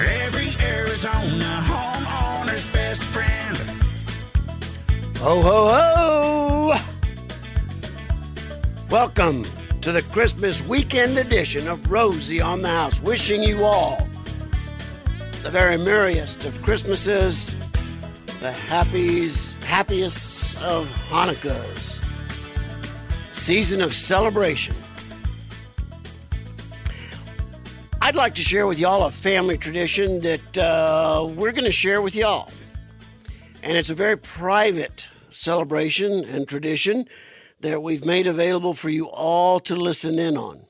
Every Arizona homeowner's best friend. Ho, ho, ho! Welcome to the Christmas weekend edition of Rosie on the House, wishing you all the very merriest of Christmases, the happies, happiest of Hanukkahs, season of celebration. I'd like to share with y'all a family tradition that uh, we're going to share with y'all. And it's a very private celebration and tradition that we've made available for you all to listen in on.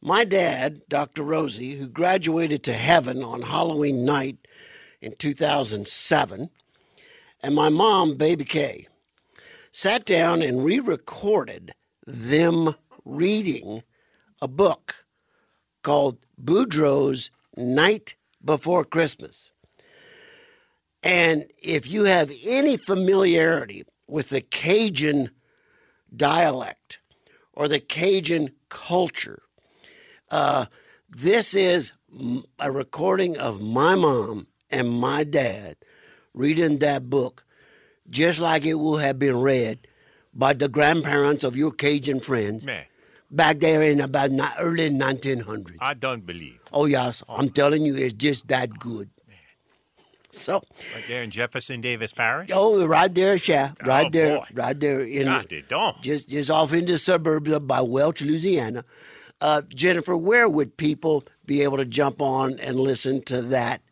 My dad, Dr. Rosie, who graduated to heaven on Halloween night in 2007, and my mom, Baby K, sat down and re recorded them reading a book called Boudreaux's Night Before Christmas. And if you have any familiarity with the Cajun dialect or the Cajun culture, uh, this is a recording of my mom and my dad reading that book, just like it would have been read by the grandparents of your Cajun friends back there in about ni- early 1900s. I don't believe. Oh, yes, I'm telling you, it's just that good. So, Right there in Jefferson Davis Parish? oh, right there, Sha, right Oh, there, boy. right there in God, it don't. just just off in the suburbs of by Welsh, Louisiana. Uh, Jennifer, where would people be able to jump on and listen to that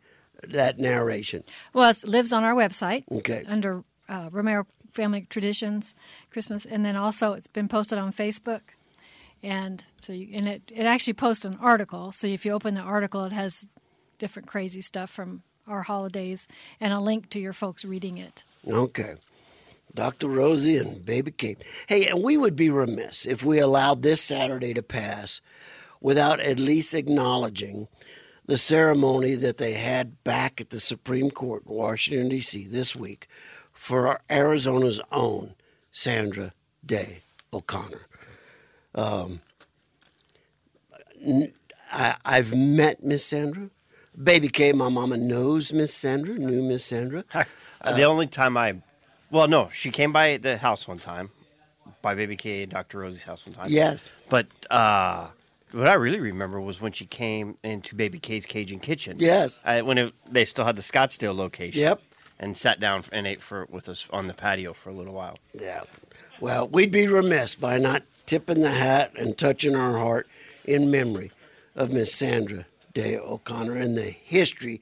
that narration? Well, it lives on our website Okay. under uh, Romero Family Traditions Christmas, and then also it's been posted on Facebook. And so, you, and it, it actually posts an article. So if you open the article, it has different crazy stuff from our holidays and a link to your folks reading it. Okay. Dr. Rosie and Baby Kate. Hey, and we would be remiss if we allowed this Saturday to pass without at least acknowledging the ceremony that they had back at the Supreme Court in Washington, D.C. this week for Arizona's own Sandra Day O'Connor. Um, I, I've met Miss Sandra. Baby K, my mama knows Miss Sandra, knew Miss Sandra. Uh, the only time I, well, no, she came by the house one time, by Baby K and Dr. Rosie's house one time. Yes. But uh, what I really remember was when she came into Baby K's Cajun Kitchen. Yes. I, when it, they still had the Scottsdale location. Yep. And sat down and ate for with us on the patio for a little while. Yeah. Well, we'd be remiss by not tipping the hat and touching our heart in memory of Miss Sandra Day O'Connor and the history,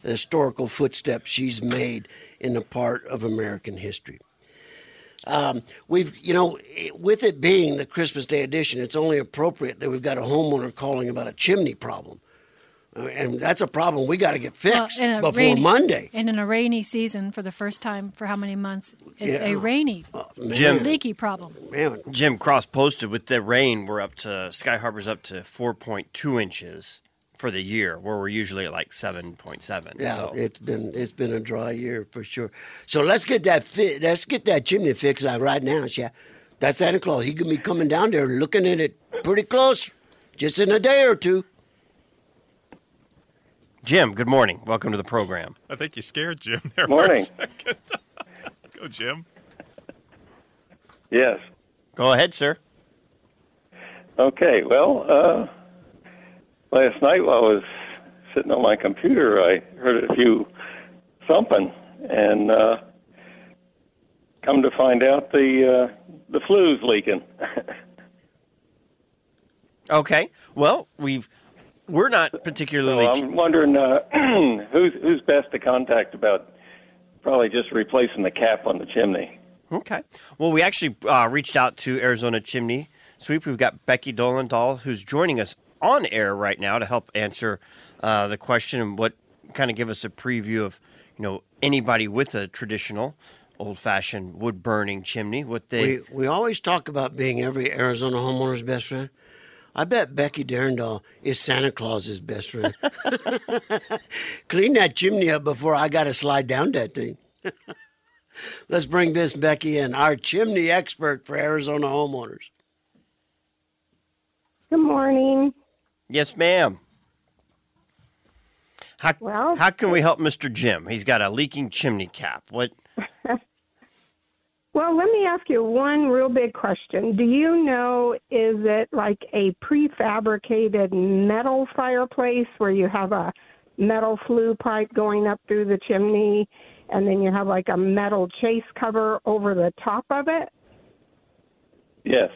the historical footsteps she's made in a part of American history. Um, we've, you know, it- with it being the Christmas Day edition, it's only appropriate that we've got a homeowner calling about a chimney problem. Uh, And that's a problem we got to get fixed in a before rainy- Monday. And in a rainy season, for the first time for how many months, it's Yeah. a rainy, Jim, leaky problem. Man, Jim Cross posted with the rain, we're up to Sky Harbor's up to 4.2 inches for the year, where we're usually at like 7.7. Yeah, so. it's been it's been a dry year for sure. So let's get that fi- let's get that chimney fixed like right now, yeah. That Santa Claus, he could be coming down there looking at it pretty close, just in a day or two. Jim, good morning. Welcome to the program. I think you scared Jim there Morning. for a second. Go, Jim. Yes. Go ahead, sir. Okay. Well, uh, last night while I was sitting on my computer, I heard a few thumping, and uh, come to find out the uh, the flue's leaking. Okay. Well, we've we're not so particularly. I'm wondering uh, who's who's best to contact about probably just replacing the cap on the chimney. okay. Well, we actually uh, reached out to Arizona Chimney Sweep. We've got Becky Dolendahl who's joining us on air right now to help answer uh, the question and what kind of give us a preview of you know anybody with a traditional old fashioned wood burning chimney what they We we always talk about being every Arizona homeowner's best friend. I bet Becky Darendal is Santa Claus's best friend. Clean that chimney up before I got to slide down that thing. Let's bring Miss Becky in, our chimney expert for Arizona homeowners. Good morning. yes ma'am How, Well- how can we help Mr. Jim? He's got a leaking chimney cap. What? Well, let me ask you one real big question. Do you know, is it like a prefabricated metal fireplace where you have a metal flue pipe going up through the chimney and then you have like a metal chase cover over the top of it? Yes.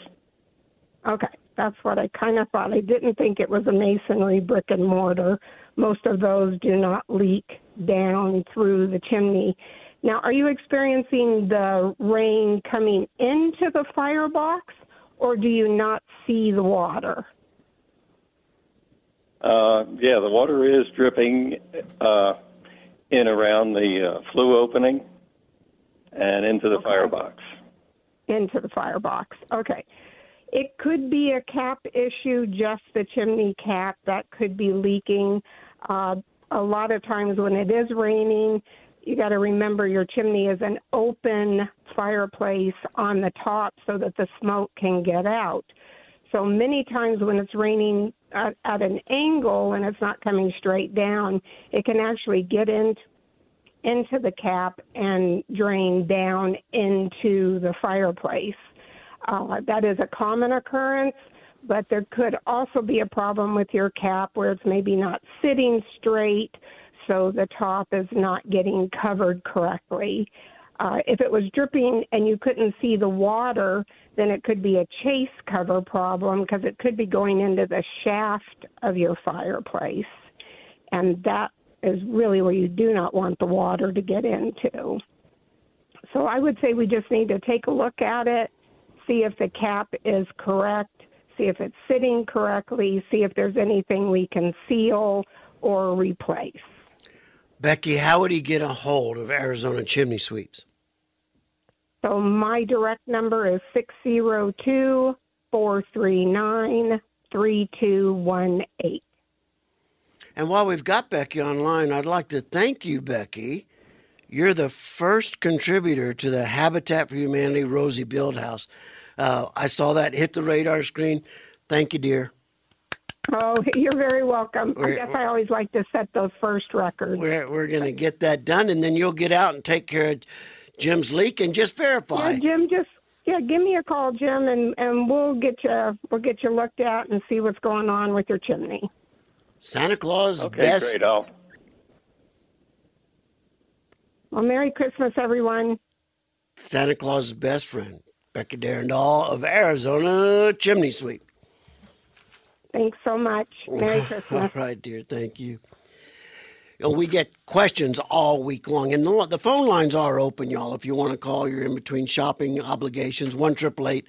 Okay, that's what I kind of thought. I didn't think it was a masonry brick and mortar. Most of those do not leak down through the chimney. Now, are you experiencing the rain coming into the firebox, or do you not see the water? Uh, yeah, the water is dripping uh, in around the uh, flue opening and into the firebox. into the firebox. Okay. It could be a cap issue, just the chimney cap that could be leaking. Uh, a lot of times when it is raining, you got to remember your chimney is an open fireplace on the top so that the smoke can get out. So many times when it's raining at, at an angle and it's not coming straight down, it can actually get into into the cap and drain down into the fireplace. Uh, that is a common occurrence, but there could also be a problem with your cap where it's maybe not sitting straight, so the top is not getting covered correctly. Uh, if it was dripping and you couldn't see the water, then it could be a chase cover problem because it could be going into the shaft of your fireplace. And that is really where you do not want the water to get into. So I would say we just need to take a look at it, see if the cap is correct, see if it's sitting correctly, see if there's anything we can seal or replace. Becky, how would he get a hold of Arizona Chimney Sweeps? So my direct number is 602 439 3218. And while we've got Becky online, I'd like to thank you, Becky. You're the first contributor to the Habitat for Humanity Rosie Build House. Uh, I saw that hit the radar screen. Thank you, dear. Oh, you're very welcome. I We're- guess I always like to set those first records. We're, we're going to get that done, and then you'll get out and take care of Jim's leak and just verify. Yeah, Jim, just yeah, give me a call, Jim, and and we'll get you we'll get you looked at and see what's going on with your chimney. Santa Claus Okay, best. great. I'll Well, Merry Christmas, everyone. Santa Claus's best friend, Becky Darendahl of Arizona Chimney Sweep. Thanks so much. Merry Christmas. right, dear. Thank you. You we get questions all week long, and the, the phone lines are open, y'all. If you want to call, you're in between shopping obligations. One triple eight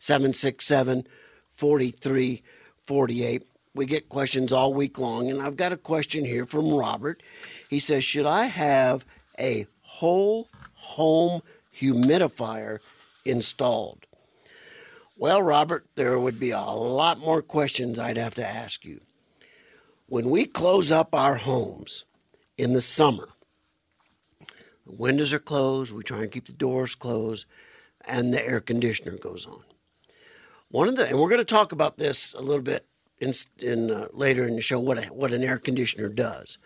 seven six seven forty three forty eight. We get questions all week long, and I've got a question here from Robert. He says, "Should I have a whole home humidifier installed?" Well, Robert, there would be a lot more questions I'd have to ask you. When we close up our homes in the summer, the windows are closed, we try and keep the doors closed, and the air conditioner goes on. One of the, and we're going to talk about this a little bit in, in uh, later in the show what a, what an air conditioner does.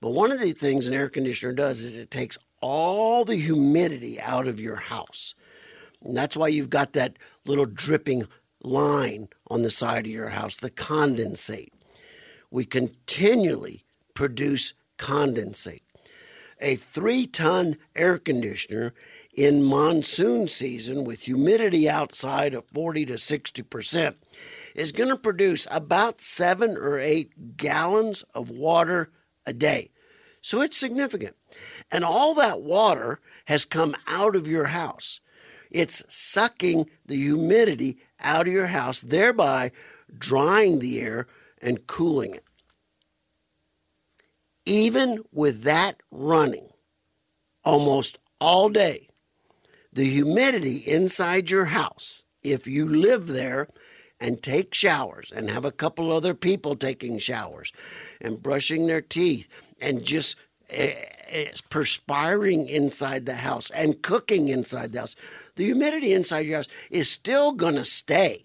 But one of the things an air conditioner does is it takes all the humidity out of your house. And that's why you've got that little dripping line on the side of your house, the condensate. We continually produce condensate. A three ton air conditioner in monsoon season with humidity outside of 40 to 60% is going to produce about seven or eight gallons of water a day. So it's significant. And all that water has come out of your house. It's sucking the humidity out of your house, thereby drying the air and cooling it. Even with that running almost all day, the humidity inside your house, if you live there and take showers and have a couple other people taking showers and brushing their teeth and just eh, eh, perspiring inside the house and cooking inside the house, the humidity inside your house is still going to stay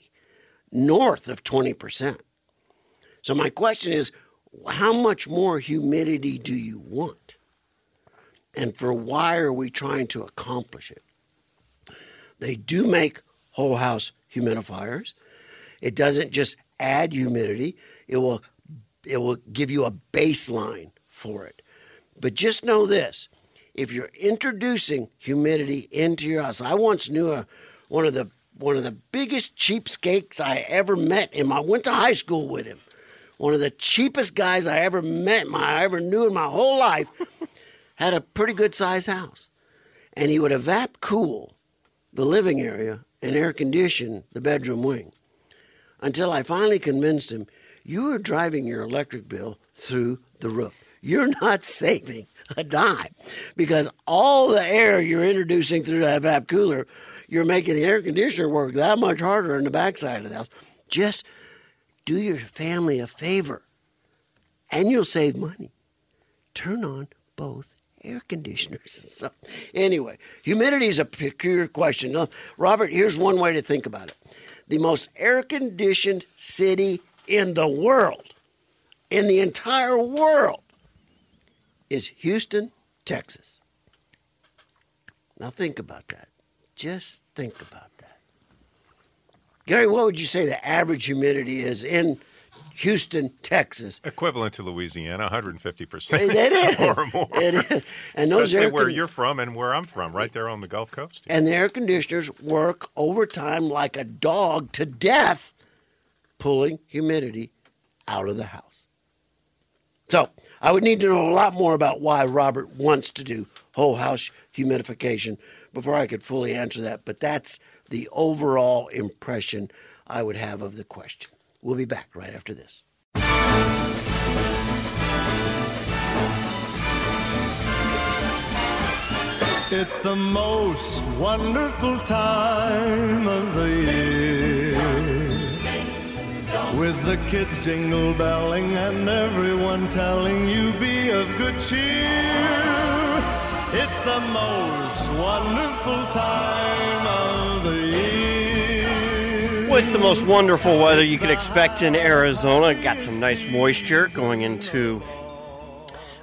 north of 20%. So, my question is how much more humidity do you want? And for why are we trying to accomplish it? They do make whole house humidifiers. It doesn't just add humidity, it will it will give you a baseline for it. But just know this, if you're introducing humidity into your house, I once knew a, one of the one of the biggest cheapskates I ever met him. I went to high school with him. One of the cheapest guys I ever met, my I ever knew in my whole life, had a pretty good sized house. And he would evap cool the living area and air condition the bedroom wing. Until I finally convinced him, you are driving your electric bill through the roof. You're not saving a dime because all the air you're introducing through that evap cooler, you're making the air conditioner work that much harder in the backside of the house. Just do your family a favor and you'll save money. Turn on both air conditioners. So, anyway, humidity is a peculiar question. Now, Robert, here's one way to think about it the most air conditioned city in the world, in the entire world, is Houston, Texas. Now, think about that. Just think about that. Gary, what would you say the average humidity is in Houston, Texas? Equivalent to Louisiana, 150%. It is. or more. It is. And those Especially air where con- you're from and where I'm from, right there on the Gulf Coast. and the air conditioners work overtime like a dog to death, pulling humidity out of the house. So I would need to know a lot more about why Robert wants to do whole house humidification before I could fully answer that. But that's the overall impression I would have of the question. We'll be back right after this. It's the most wonderful time of the year. With the kids jingle belling and everyone telling you be of good cheer. It's the most wonderful time of the year. With the most wonderful weather you could expect in Arizona, got some nice moisture going into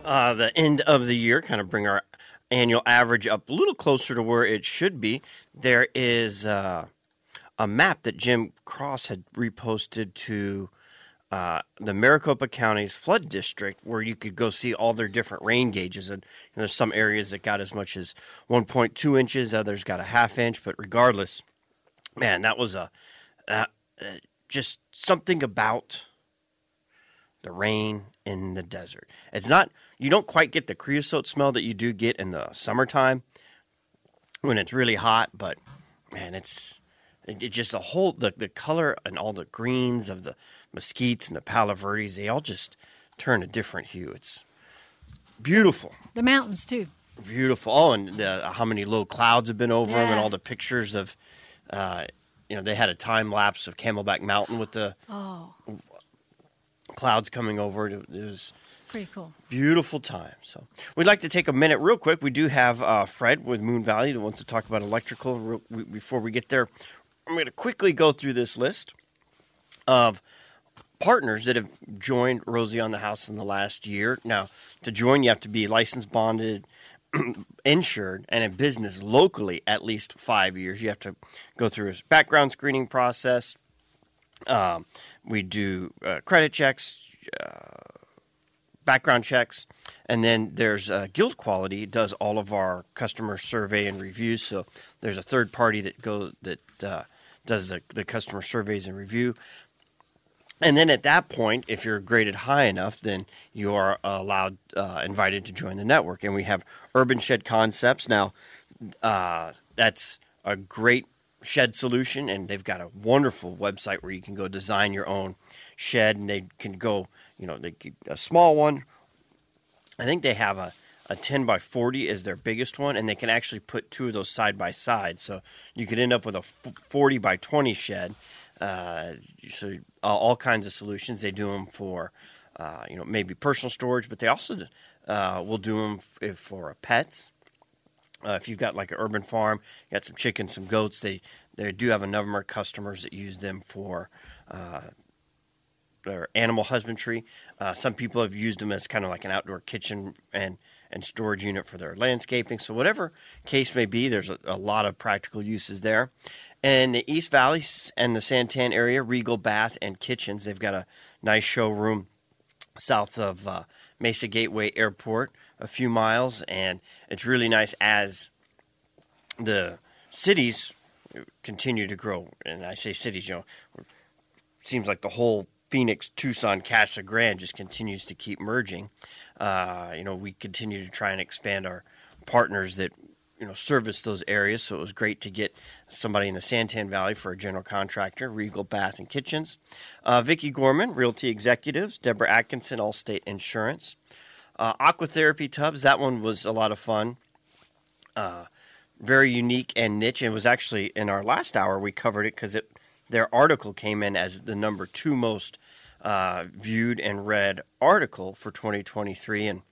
uh, the end of the year, kind of bring our annual average up a little closer to where it should be. There is uh, a map that Jim Cross had reposted to uh, the Maricopa County's flood district, where you could go see all their different rain gauges. And there's some areas that got as much as 1.2 inches, others got a half inch. But regardless, man, that was a uh, uh, just something about the rain in the desert. It's not you don't quite get the creosote smell that you do get in the summertime when it's really hot, but man, it's it, it just the whole the, the color and all the greens of the mesquites and the palo verdes, they all just turn a different hue. It's beautiful. The mountains too. Beautiful. Oh, and the, how many low clouds have been over them, and all the pictures of, uh, you know, they had a time lapse of Camelback Mountain with the Oh, clouds coming over it. It was pretty cool. beautiful time. So we'd like to take a minute, real quick. We do have uh, Fred with Moon Valley that wants to talk about electrical. Real, we, before we get there, I'm going to quickly go through this list of partners that have joined Rosie on the House in the last year. Now, to join, you have to be licensed, bonded, insured, and in business locally at least five years. You have to go through a background screening process. Um, we do uh, credit checks, background checks, and then there's uh, Guild Quality does all of our customer survey and reviews. So there's a third party that go that uh, does the, the customer surveys and review. And then at that point, if you're graded high enough, then you are allowed, uh, invited to join the network. And we have Urban Shed Concepts. Now, uh, that's a great shed solution, and they've got a wonderful website where you can go design your own shed, and they can go, you know, they a small one. I think they have a, a 10 by 40 is their biggest one, and they can actually put two of those side by side. So you could end up with a 40 by 20 shed. Uh, so uh, all kinds of solutions. They do them for, uh, you know, maybe personal storage, but they also uh, will do them f- for pets. Uh, if you've got like an urban farm, you got some chickens, some goats, they they do have a number of customers that use them for uh, or animal husbandry. Uh, some people have used them as kind of like an outdoor kitchen and and storage unit for their landscaping. So whatever case may be, there's a, a lot of practical uses there. And the East Valley and the Santan area, Regal Bath and Kitchens, they've got a nice showroom south of uh, Mesa Gateway Airport, a few miles, and it's really nice as the cities continue to grow. And I say cities, you know, seems like the whole Phoenix, Tucson, Casa Grande just continues to keep merging. Uh, you know, we continue to try and expand our partners that you know service those areas. So it was great to get somebody in the Santan Valley for a general contractor, Regal Bath and Kitchens, uh, Vicki Gorman, Realty Executives, Deborah Atkinson, Allstate Insurance, uh, Aquatherapy Tubs. That one was a lot of fun. Uh, very unique and niche, and was actually in our last hour we covered it because it their article came in as the number two most uh, viewed and read article for 2023, and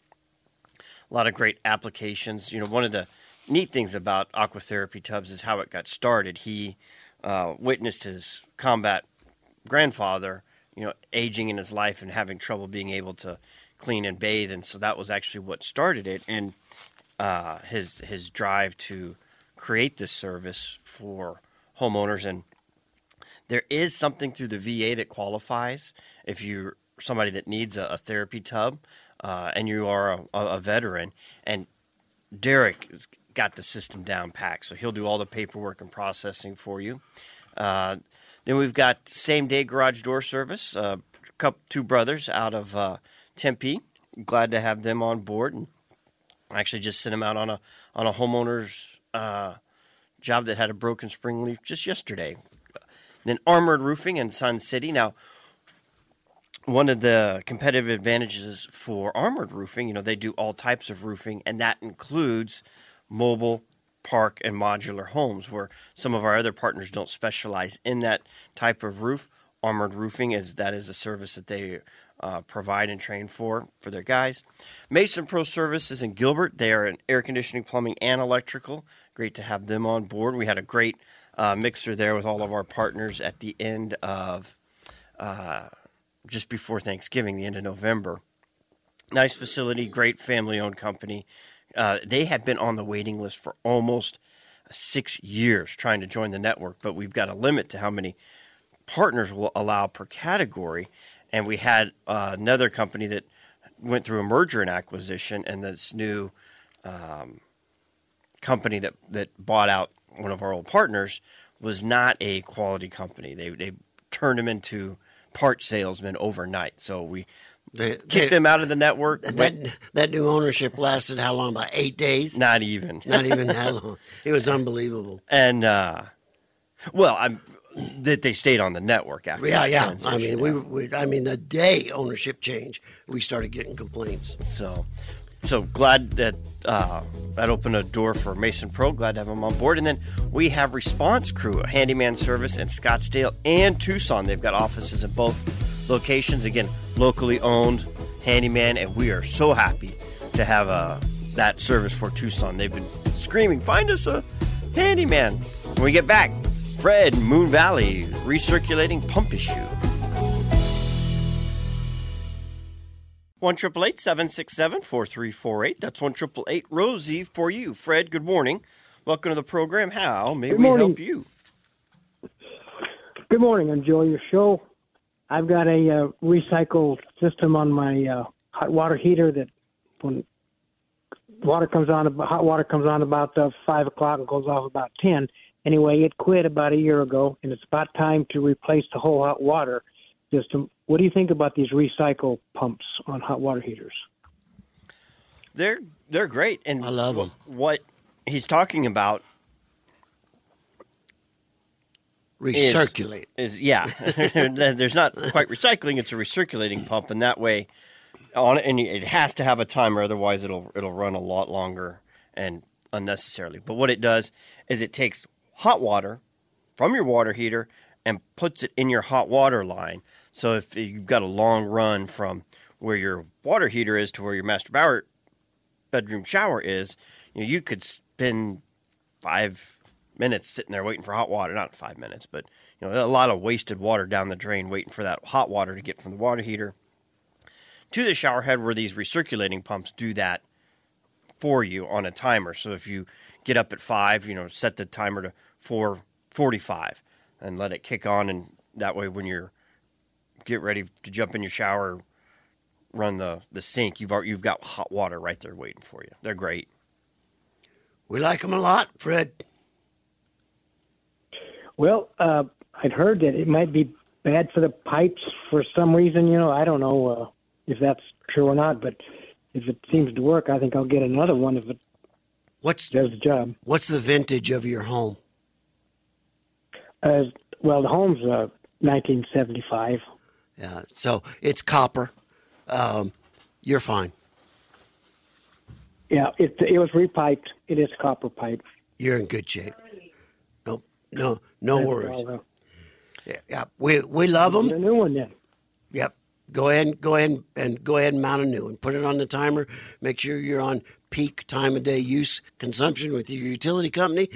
a lot of great applications. You know, one of the neat things about aquatherapy tubs is how it got started. He uh, witnessed his combat grandfather, you know, aging in his life and having trouble being able to clean and bathe, and so that was actually what started it. And uh, his his drive to create this service for homeowners and there is something through the VA that qualifies if you're somebody that needs a, a therapy tub uh, and you are a, a, veteran. And Derek has got the system down packed, so he'll do all the paperwork and processing for you. Uh, then we've got same day garage door service. Uh, couple, two brothers out of uh, Tempe. Glad to have them on board, and I actually just sent them out on a on a homeowner's uh, job that had a broken spring leaf just yesterday. Then Armored Roofing in Sun City. Now, one of the competitive advantages for Armored Roofing, you know, they do all types of roofing, and that includes mobile, park, and modular homes, where some of our other partners don't specialize in that type of roof. Armored Roofing is that is a service that they uh, provide and train for for their guys. Mason Pro Services in Gilbert. They are an air conditioning, plumbing, and electrical. Great to have them on board. We had a great uh, mixer there with all of our partners at the end of uh, just before Thanksgiving, the end of November. Nice facility, great family owned company. Uh, they had been on the waiting list for almost six years trying to join the network, but we've got a limit to how many partners will allow per category. And we had uh, another company that went through a merger and acquisition, and this new um, company that, that bought out one of our old partners, was not a quality company. They they turned them into part salesmen overnight. So we they, kicked they, them out of the network. That, went, that new ownership lasted how long? About eight days? Not even. Not even that long. It was unbelievable. And uh, well, I'm that they stayed on the network after. Yeah, yeah. I mean, we, we, I mean, the day ownership changed, we started getting complaints. So, so glad that uh, that opened a door for Mason Pro. Glad to have them on board. And then we have Response Crew, a handyman service in Scottsdale and Tucson. They've got offices in both locations. Again, locally owned handyman, and we are so happy to have uh, that service for Tucson. They've been screaming, "Find us a handyman!" When we get back, Fred Moon Valley recirculating pump issue. One triple eight seven six seven four three four eight. That's one triple eight Rosie for you. Fred, good morning. Welcome to the program. How may good we morning. help you? Good morning. Enjoy your show. I've got a uh, recycle system on my uh, hot water heater that when water comes on, hot water comes on about uh, five o'clock and goes off about ten. Anyway, it quit about a year ago, and it's about time to replace the whole hot water system. What do you think about these recycle pumps on hot water heaters? They're they're great, and I love them. What he's talking about recirculate is, is yeah. There's not quite recycling; it's a recirculating pump, and that way, on and it has to have a timer, otherwise it'll it'll run a lot longer and unnecessarily. But what it does is it takes hot water from your water heater and puts it in your hot water line. So if you've got a long run from where your water heater is to where your master shower, bedroom shower is, you, know, you could spend five minutes sitting there waiting for hot water. Not five minutes, but you know a lot of wasted water down the drain waiting for that hot water to get from the water heater to the shower head where these recirculating pumps do that for you on a timer. So if you get up at five, you know, set the timer to four forty-five and let it kick on, and that way when you're get ready to jump in your shower, run the the sink, you've you've got hot water right there waiting for you. They're great. We like them a lot, Fred. Well, uh, I'd heard that it might be bad for the pipes for some reason. You know, I don't know uh, if that's true or not, but if it seems to work, I think I'll get another one if it What's does the job. what's the vintage of your home? Uh, well, the home's uh, 1975. Yeah, so it's copper. Um, you're fine. Yeah, it it was repiped. It is copper pipe. You're in good shape. No, no, no worries. Well, uh, Yeah, yeah, we we love them. a new one then. Yep. Go ahead, and go ahead and, and go ahead and mount a new one. Put it on the timer. Make sure you're on peak time of day use consumption with your utility company.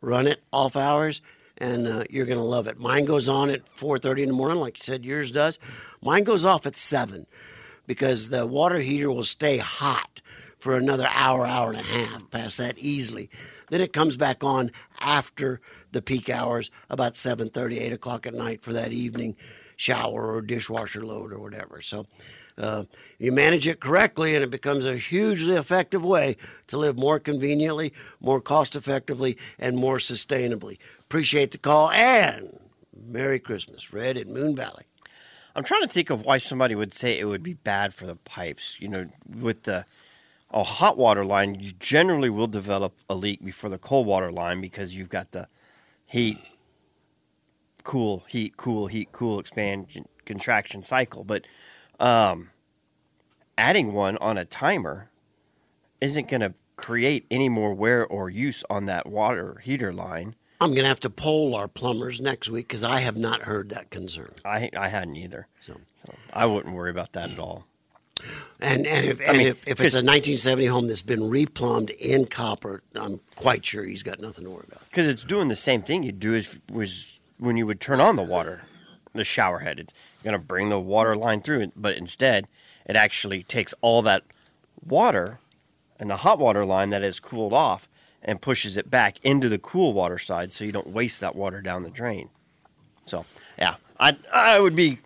Run it off hours, and uh, you're going to love it. Mine goes on at 4:30 in the morning, like you said. Yours does. Mine goes off at seven because the water heater will stay hot for another hour, hour and a half, past that easily. Then it comes back on after the peak hours, about 7.30, 8 o'clock at night for that evening shower or dishwasher load or whatever. So uh, you manage it correctly, and it becomes a hugely effective way to live more conveniently, more cost effectively, and more sustainably. Appreciate the call, and Merry Christmas, Fred at Moon Valley. I'm trying to think of why somebody would say it would be bad for the pipes. You know, with the a hot water line, you generally will develop a leak before the cold water line because you've got the heat, cool, heat, cool, heat, cool expansion contraction cycle. But um, adding one on a timer isn't going to create any more wear or use on that water heater line. I'm going to have to poll our plumbers next week because I have not heard that concern. I I hadn't either, So, so I wouldn't worry about that at all. and and if and mean, if, if it's a 1970 home that's been replumbed in copper, I'm quite sure he's got nothing to worry about. Because it's doing the same thing you do as was when you would turn on the water, the shower head. It's going to bring the water line through it, but instead, it actually takes all that water and the hot water line that is cooled off and pushes it back into the cool water side, so you don't waste that water down the drain. So, yeah, I I would be.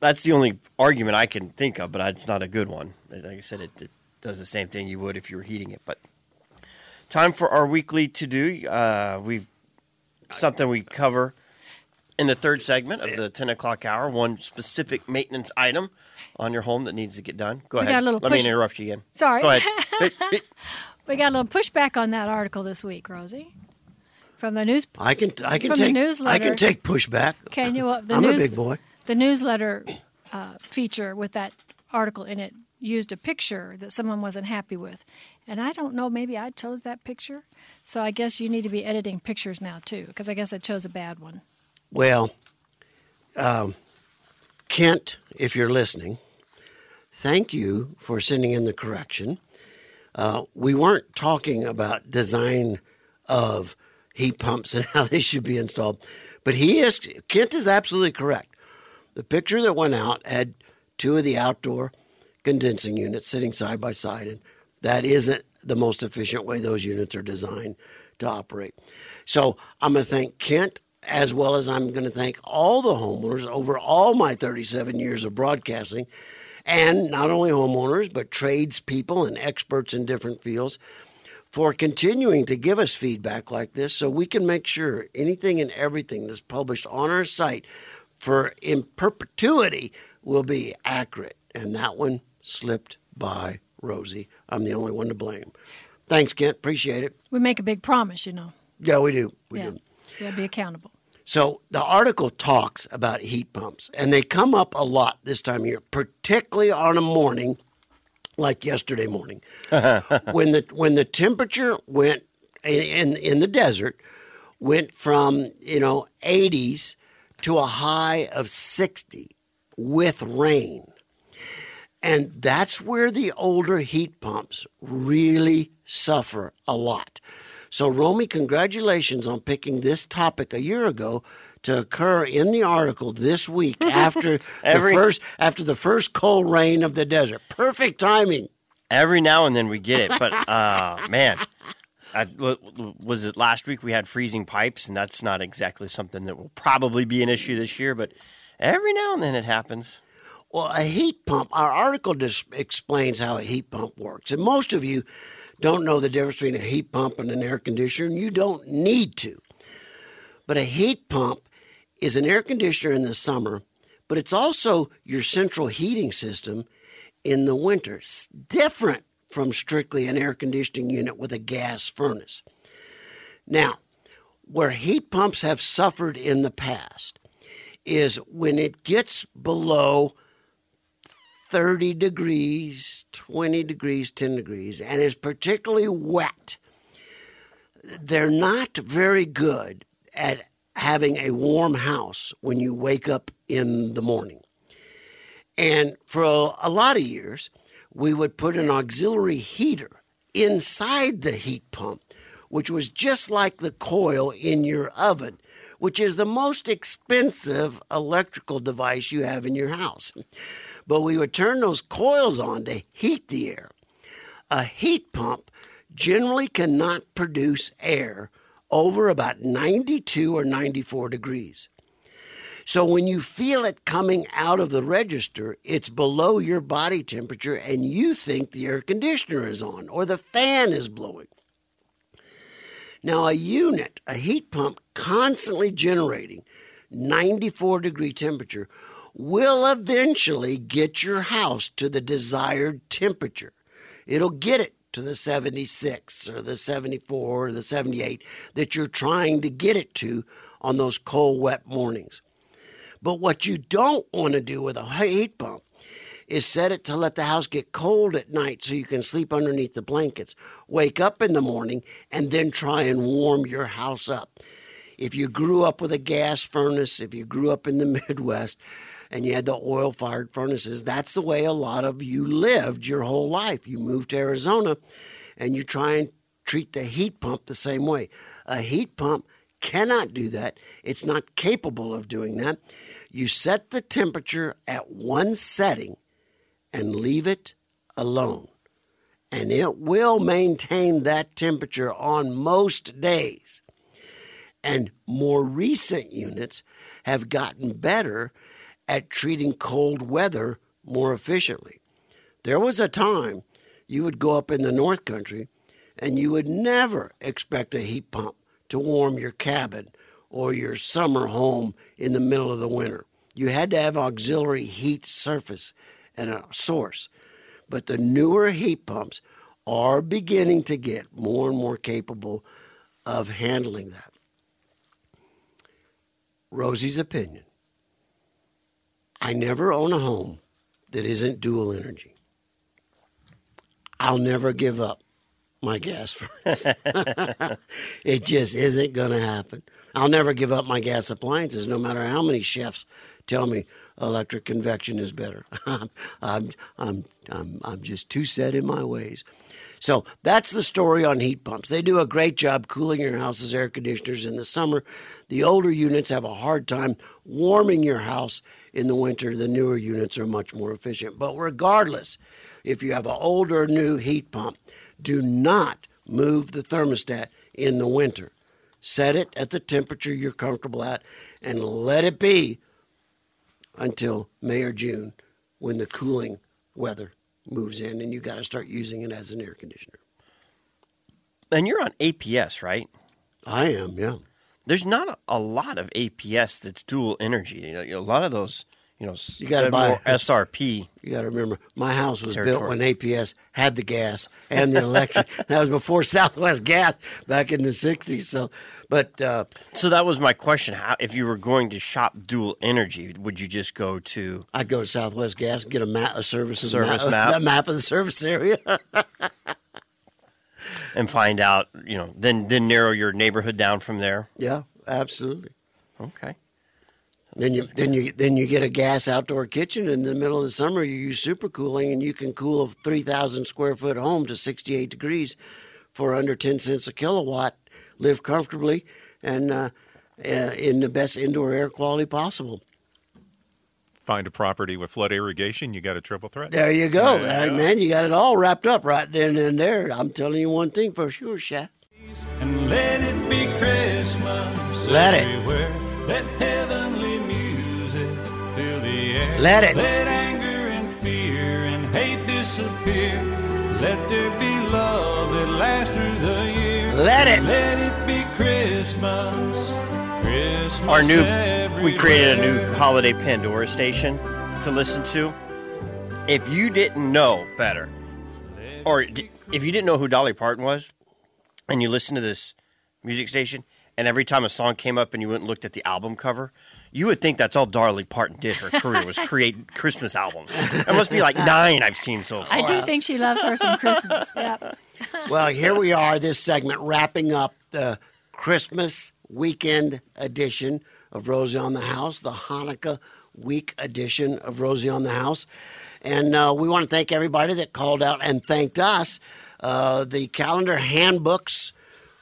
That's the only argument I can think of, but it's not a good one. Like I said, it, it does the same thing you would if you were heating it, but time for our weekly to do. Uh, we've something we cover in the third segment of the ten o'clock hour. One specific maintenance item on your home that needs to get done. Go We ahead. got a little Let push- me interrupt you again. Sorry. Go ahead. We got a little pushback on that article this week, Rosie, from the news. I can I can take I can take pushback. Can you? Uh, the I'm news, a big boy. The newsletter uh, feature with that article in it used a picture that someone wasn't happy with, and I don't know. Maybe I chose that picture, so I guess you need to be editing pictures now too, because I guess I chose a bad one. Well, um, Kent, if you're listening, thank you for sending in the correction. Uh, we weren't talking about design of heat pumps and how they should be installed, but he is Kent is absolutely correct. The picture that went out had two of the outdoor condensing units sitting side by side, and that isn't the most efficient way those units are designed to operate. So I'm going to thank Kent as well as I'm going to thank all the homeowners over all my 37 years of broadcasting, and not only homeowners, but tradespeople and experts in different fields for continuing to give us feedback like this so we can make sure anything and everything that's published on our site for in perpetuity will be accurate. And that one slipped by Rosie. I'm the only one to blame. Thanks, Kent. Appreciate it. We make a big promise, you know. Yeah, we do. We yeah, do. so you got to be accountable. So the article talks about heat pumps, and they come up a lot this time of year, particularly on a morning like yesterday morning, when the when the temperature went in in the desert went from you know 80s to a high of 60 with rain. And that's where the older heat pumps really suffer a lot. So, Romy, congratulations on picking this topic a year ago to occur in the article this week after Every- the first after the first cold rain of the desert. Perfect timing. Every now and then we get it, but uh, man, I, was it last week we had freezing pipes, and that's not exactly something that will probably be an issue this year. But every now and then it happens. Well, a heat pump, our article just explains how a heat pump works. And most of you don't know the difference between a heat pump and an air conditioner, and you don't need to. But a heat pump is an air conditioner in the summer, but it's also your central heating system in the winter. It's different from strictly an air conditioning unit with a gas furnace. Now, where heat pumps have suffered in the past is when it gets below 30 degrees, 20 degrees, 10 degrees, and is particularly wet, they're not very good at having a warm house when you wake up in the morning. And for a, a lot of years, we would put an auxiliary heater inside the heat pump, which was just like the coil in your oven, which is the most expensive electrical device you have in your house. But we would turn those coils on to heat the air. A heat pump generally cannot produce air over about 92 or 94 degrees. So when you feel it coming out of the register, it's below your body temperature and you think the air conditioner is on or the fan is blowing. Now, a unit, a heat pump constantly generating 94 degree temperature will eventually get your house to the desired temperature. It'll get it to the 76 or the 74 or the 78 that you're trying to get it to on those cold, wet mornings. But what you don't want to do with a heat pump is set it to let the house get cold at night so you can sleep underneath the blankets, wake up in the morning, and then try and warm your house up. If you grew up with a gas furnace, if you grew up in the Midwest, and you had the oil fired furnaces, that's the way a lot of you lived your whole life. You moved to Arizona and you try and treat the heat pump the same way. A heat pump cannot do that, it's not capable of doing that. You set the temperature at one setting and leave it alone. And it will maintain that temperature on most days. And more recent units have gotten better at treating cold weather more efficiently. There was a time you would go up in the North Country and you would never expect a heat pump to warm your cabin or your summer home in the middle of the winter. You had to have auxiliary heat surface and a source. But the newer heat pumps are beginning to get more and more capable of handling that. Rosie's opinion I never own a home that isn't dual energy. I'll never give up my gas furnace. it just isn't going to happen. I'll never give up my gas appliances, no matter how many chefs tell me electric convection is better. I'm, I'm, I'm, I'm, just too set in my ways. So that's the story on heat pumps. They do a great job cooling your house's air conditioners in the summer. The older units have a hard time warming your house in the winter. The newer units are much more efficient. But regardless, if you have an older or new heat pump, do not move the thermostat in the winter. Set it at the temperature you're comfortable at and let it be until May or June when the cooling weather moves in and you got to start using it as an air conditioner. And you're on APS, right? I am, yeah. There's not a, lot of APS that's dual energy. A lot of those, you know, You gotta buy- more SRP. You got to remember, my house was built when APS had the gas and the electric. that was before Southwest Gas back in the '60s. So, but uh, So that was my question. How, if you were going to shop dual energy, would you just go to I'd go to Southwest Gas and get a map, a service, Service the map. map, map of the service area. and find out, you know, then then narrow your neighborhood down from there? yeah, absolutely. Okay. Then you then you then you get a gas outdoor kitchen in the middle of the summer. You use super cooling, and you can cool a three thousand square foot home to sixty eight degrees for under 10 cents a kilowatt, live comfortably and uh, uh, in the best indoor air quality possible. Find a property with flood irrigation, you got a triple threat. There you go. There you go. man, you got it all wrapped up right then and there. I'm telling you one thing for sure, Shaq. And let it be Christmas Let it. everywhere. Let heavenly music fill the air. Let it. Let anger and fear and hate disappear. Let there be love that lasts through the year. Let it. Let it be Christmas. Christmas. Our new, we created a new holiday Pandora station to listen to. If you didn't know better, or if you didn't know who Dolly Parton was, and you listened to this music station, and every time a song came up and you went and looked at the album cover, you would think that's all Dolly Parton did her career was create Christmas albums. There must be like nine I've seen so far. I do think she loves her some Christmas. Yeah. Well, here we are, this segment wrapping up the Christmas weekend edition of Rosie on the House, the Hanukkah week edition of Rosie on the House. And uh, we want to thank everybody that called out and thanked us. Uh, the calendar handbooks,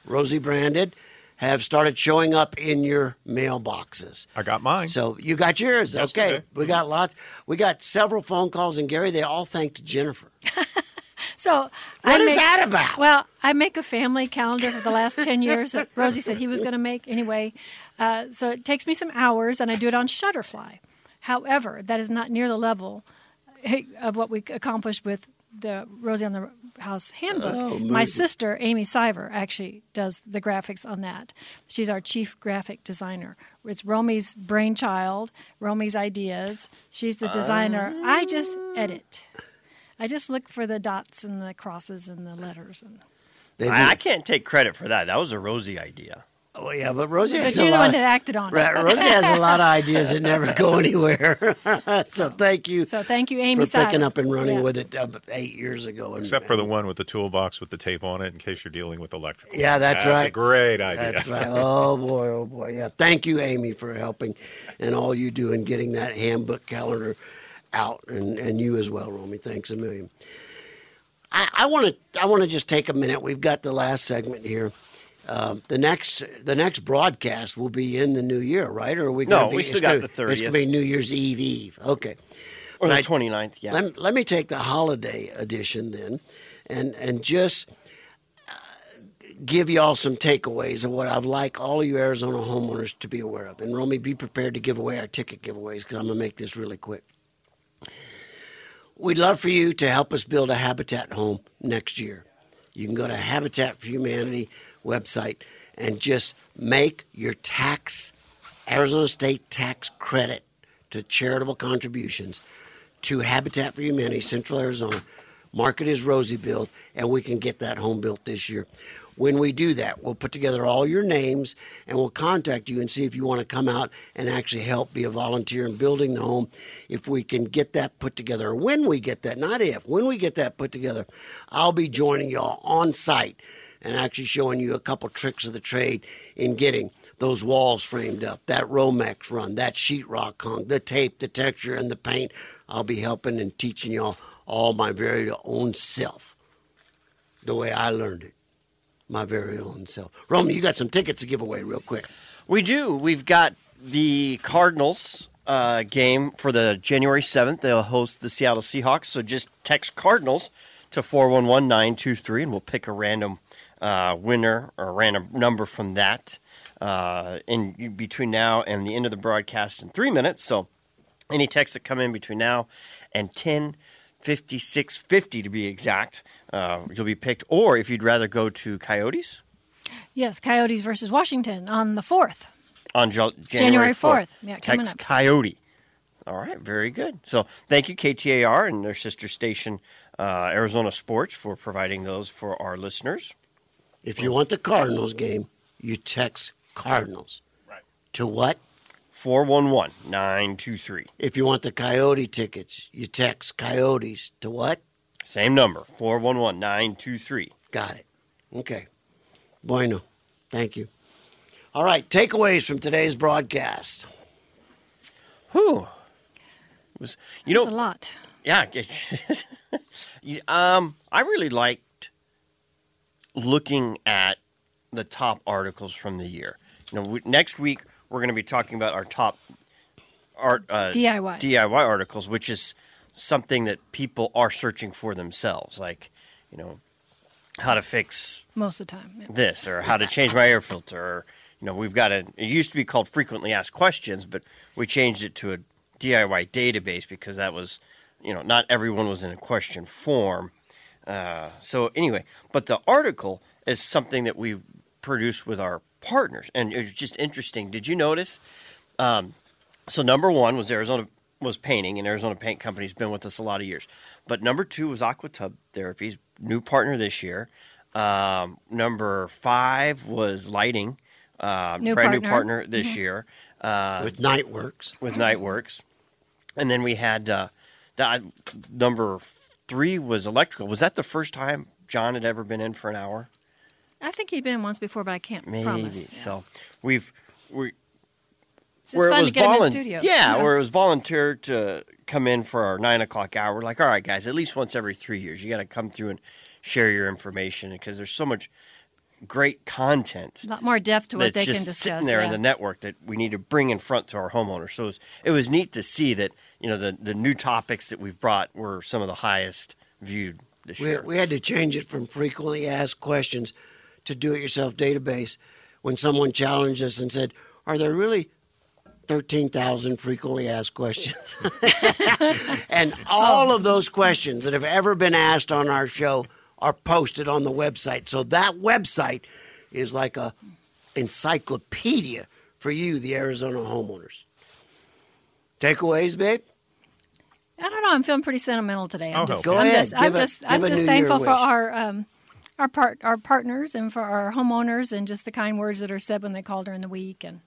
Rosie branded, have started showing up in your mailboxes. I got mine. So you got yours. Okay. We got lots. We got several phone calls, and Gary, they all thanked Jennifer. So What I is make- that about? Well, I make a family calendar for the last ten years that Rosie said he was going to make anyway. Uh, so it takes me some hours, and I do it on Shutterfly. However, that is not near the level of what we accomplished with the Rosie on the House handbook. Oh, My sister, Amy Siver, actually does the graphics on that. She's our chief graphic designer. It's Romy's brainchild, Romy's ideas. She's the designer. I just edit. I just look for the dots and the crosses and the letters. And, They I, I can't take credit for that. That was a Rosie idea. Oh yeah, but Rosie but has you're a the lot. one of- that acted on Right, it. Rosie has a lot of ideas that never go anywhere. so thank you So thank you, Amy. for picking up and running Yeah. with it uh, eight years ago. And, Except for the one with the toolbox with the tape on it in case you're dealing with electrical. Yeah, that's That's a right. great idea. That's right. Oh boy, oh boy. Yeah. Thank you, Amy, for helping and all you do in getting that handbook calendar out, and, and you as well, Romy. Thanks a million. I want to I want to just take a minute. We've got the last segment here. Um, the next the next broadcast will be in the new year, right? Or are we? No, be, we still got gonna- the It's going to be New Year's Eve Eve. Okay. Or the Right. 29th, yeah. Let, let me take the holiday edition then, and and just uh, give y'all some takeaways of what I'd like all of you Arizona homeowners to be aware of. And Romy, be prepared to give away our ticket giveaways because I'm gonna make this really quick. We'd love for you to help us build a Habitat home next year. You can go to Habitat for Humanity website and just make your tax Arizona State tax credit to charitable contributions to Habitat for Humanity, Central Arizona. Market is Rosie Build, and we can get that home built this year. When we do that, we'll put together all your names and we'll contact you and see if you want to come out and actually help be a volunteer in building the home. If we can get that put together, or when we get that, not if, when we get that put together, I'll be joining y'all on site and actually showing you a couple tricks of the trade in getting those walls framed up, that Romex run, that sheetrock hung, the tape, the texture, and the paint. I'll be helping and teaching y'all all my very own self, the way I learned it, my very own self. Romy, you got some tickets to give away real quick. We do. We've got the Cardinals uh, game for the January 7th. They'll host the Seattle Seahawks. So just text Cardinals to 411 923 and we'll pick a random uh, winner or a random number from that uh, in between now and the end of the broadcast in three minutes. So any texts that come in between now and 10 56 50 to be exact, uh, you'll be picked. Or if you'd rather go to Coyotes Yes, Coyotes versus Washington on the 4th. on Jo- January January 4th. 4th. Yeah, coming Text up. Coyote. All right, very good. So thank you, KTAR and their sister station, uh, Arizona Sports, for providing those for our listeners. If you want the Cardinals game, you text Cardinals. Right. To what? 411 923. If you want the Coyote tickets, you text Coyotes to what? Same number, 411 923. Got it. Okay. Bueno. Thank you. All right. Takeaways from today's broadcast. Whew. It was, you That's know, a lot. yeah. Um, I really liked looking at the top articles from the year. You know, we, next week we're going to be talking about our top art uh, DIYs. DIY articles, which is something that people are searching for themselves, like you know how to fix most of the time. yeah. this or how to change my air filter or you know we've got a it used to be called frequently asked questions but we changed it to a diy database because that was you know not everyone was in a question form uh, so anyway but the article is something that we produce with our partners and it was just interesting did you notice um, so number one was arizona was painting and arizona paint company's been with us a lot of years but number two was aqua tub therapies new partner this year um, number five was lighting, uh, New brand new partner. partner this year uh, with Nightworks. with Nightworks, and then we had uh, that number three was electrical. Was that the first time John had ever been in for an hour? I think he'd been once before, but I can't Maybe. promise. Yeah. So we've we Just where it was to get him in volun- studio. Yeah, where it was volunteered to come in for our nine o'clock hour. We're like, all right, guys, at least once every three years, you got to come through and share your information because there's so much great content a lot more depth to what they just can discuss. sitting there in the network that we need to bring in front to our homeowners. So it was, it was neat to see that you know the the new topics that we've brought were some of the highest viewed this We, year. we had to change it from frequently asked questions to do it yourself database when someone challenged us and said, Are there really 13,000 frequently asked questions? and all of those questions that have ever been asked on our show are posted on the website. So that website is like a encyclopedia for you, the Arizona homeowners. Takeaways, babe? I don't know. I'm feeling pretty sentimental today. I'm Oh, just, go I'm just, I'm just, give I'm just thankful for our, um, our part, our partners, and for our homeowners, and just the kind words that are said when they call during the week. And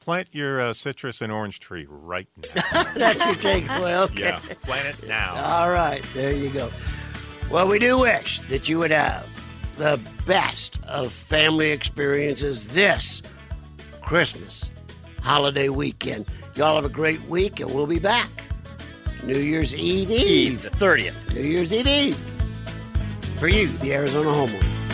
Plant your uh, citrus and orange tree right now. That's your takeaway. Okay. yeah, plant it now. All right, there you go. Well, we do wish that you would have the best of family experiences this Christmas holiday weekend. Y'all have a great week, and we'll be back. New Year's Eve Eve Eve. the thirtieth. New Year's Eve Eve for you, the Arizona homeowner.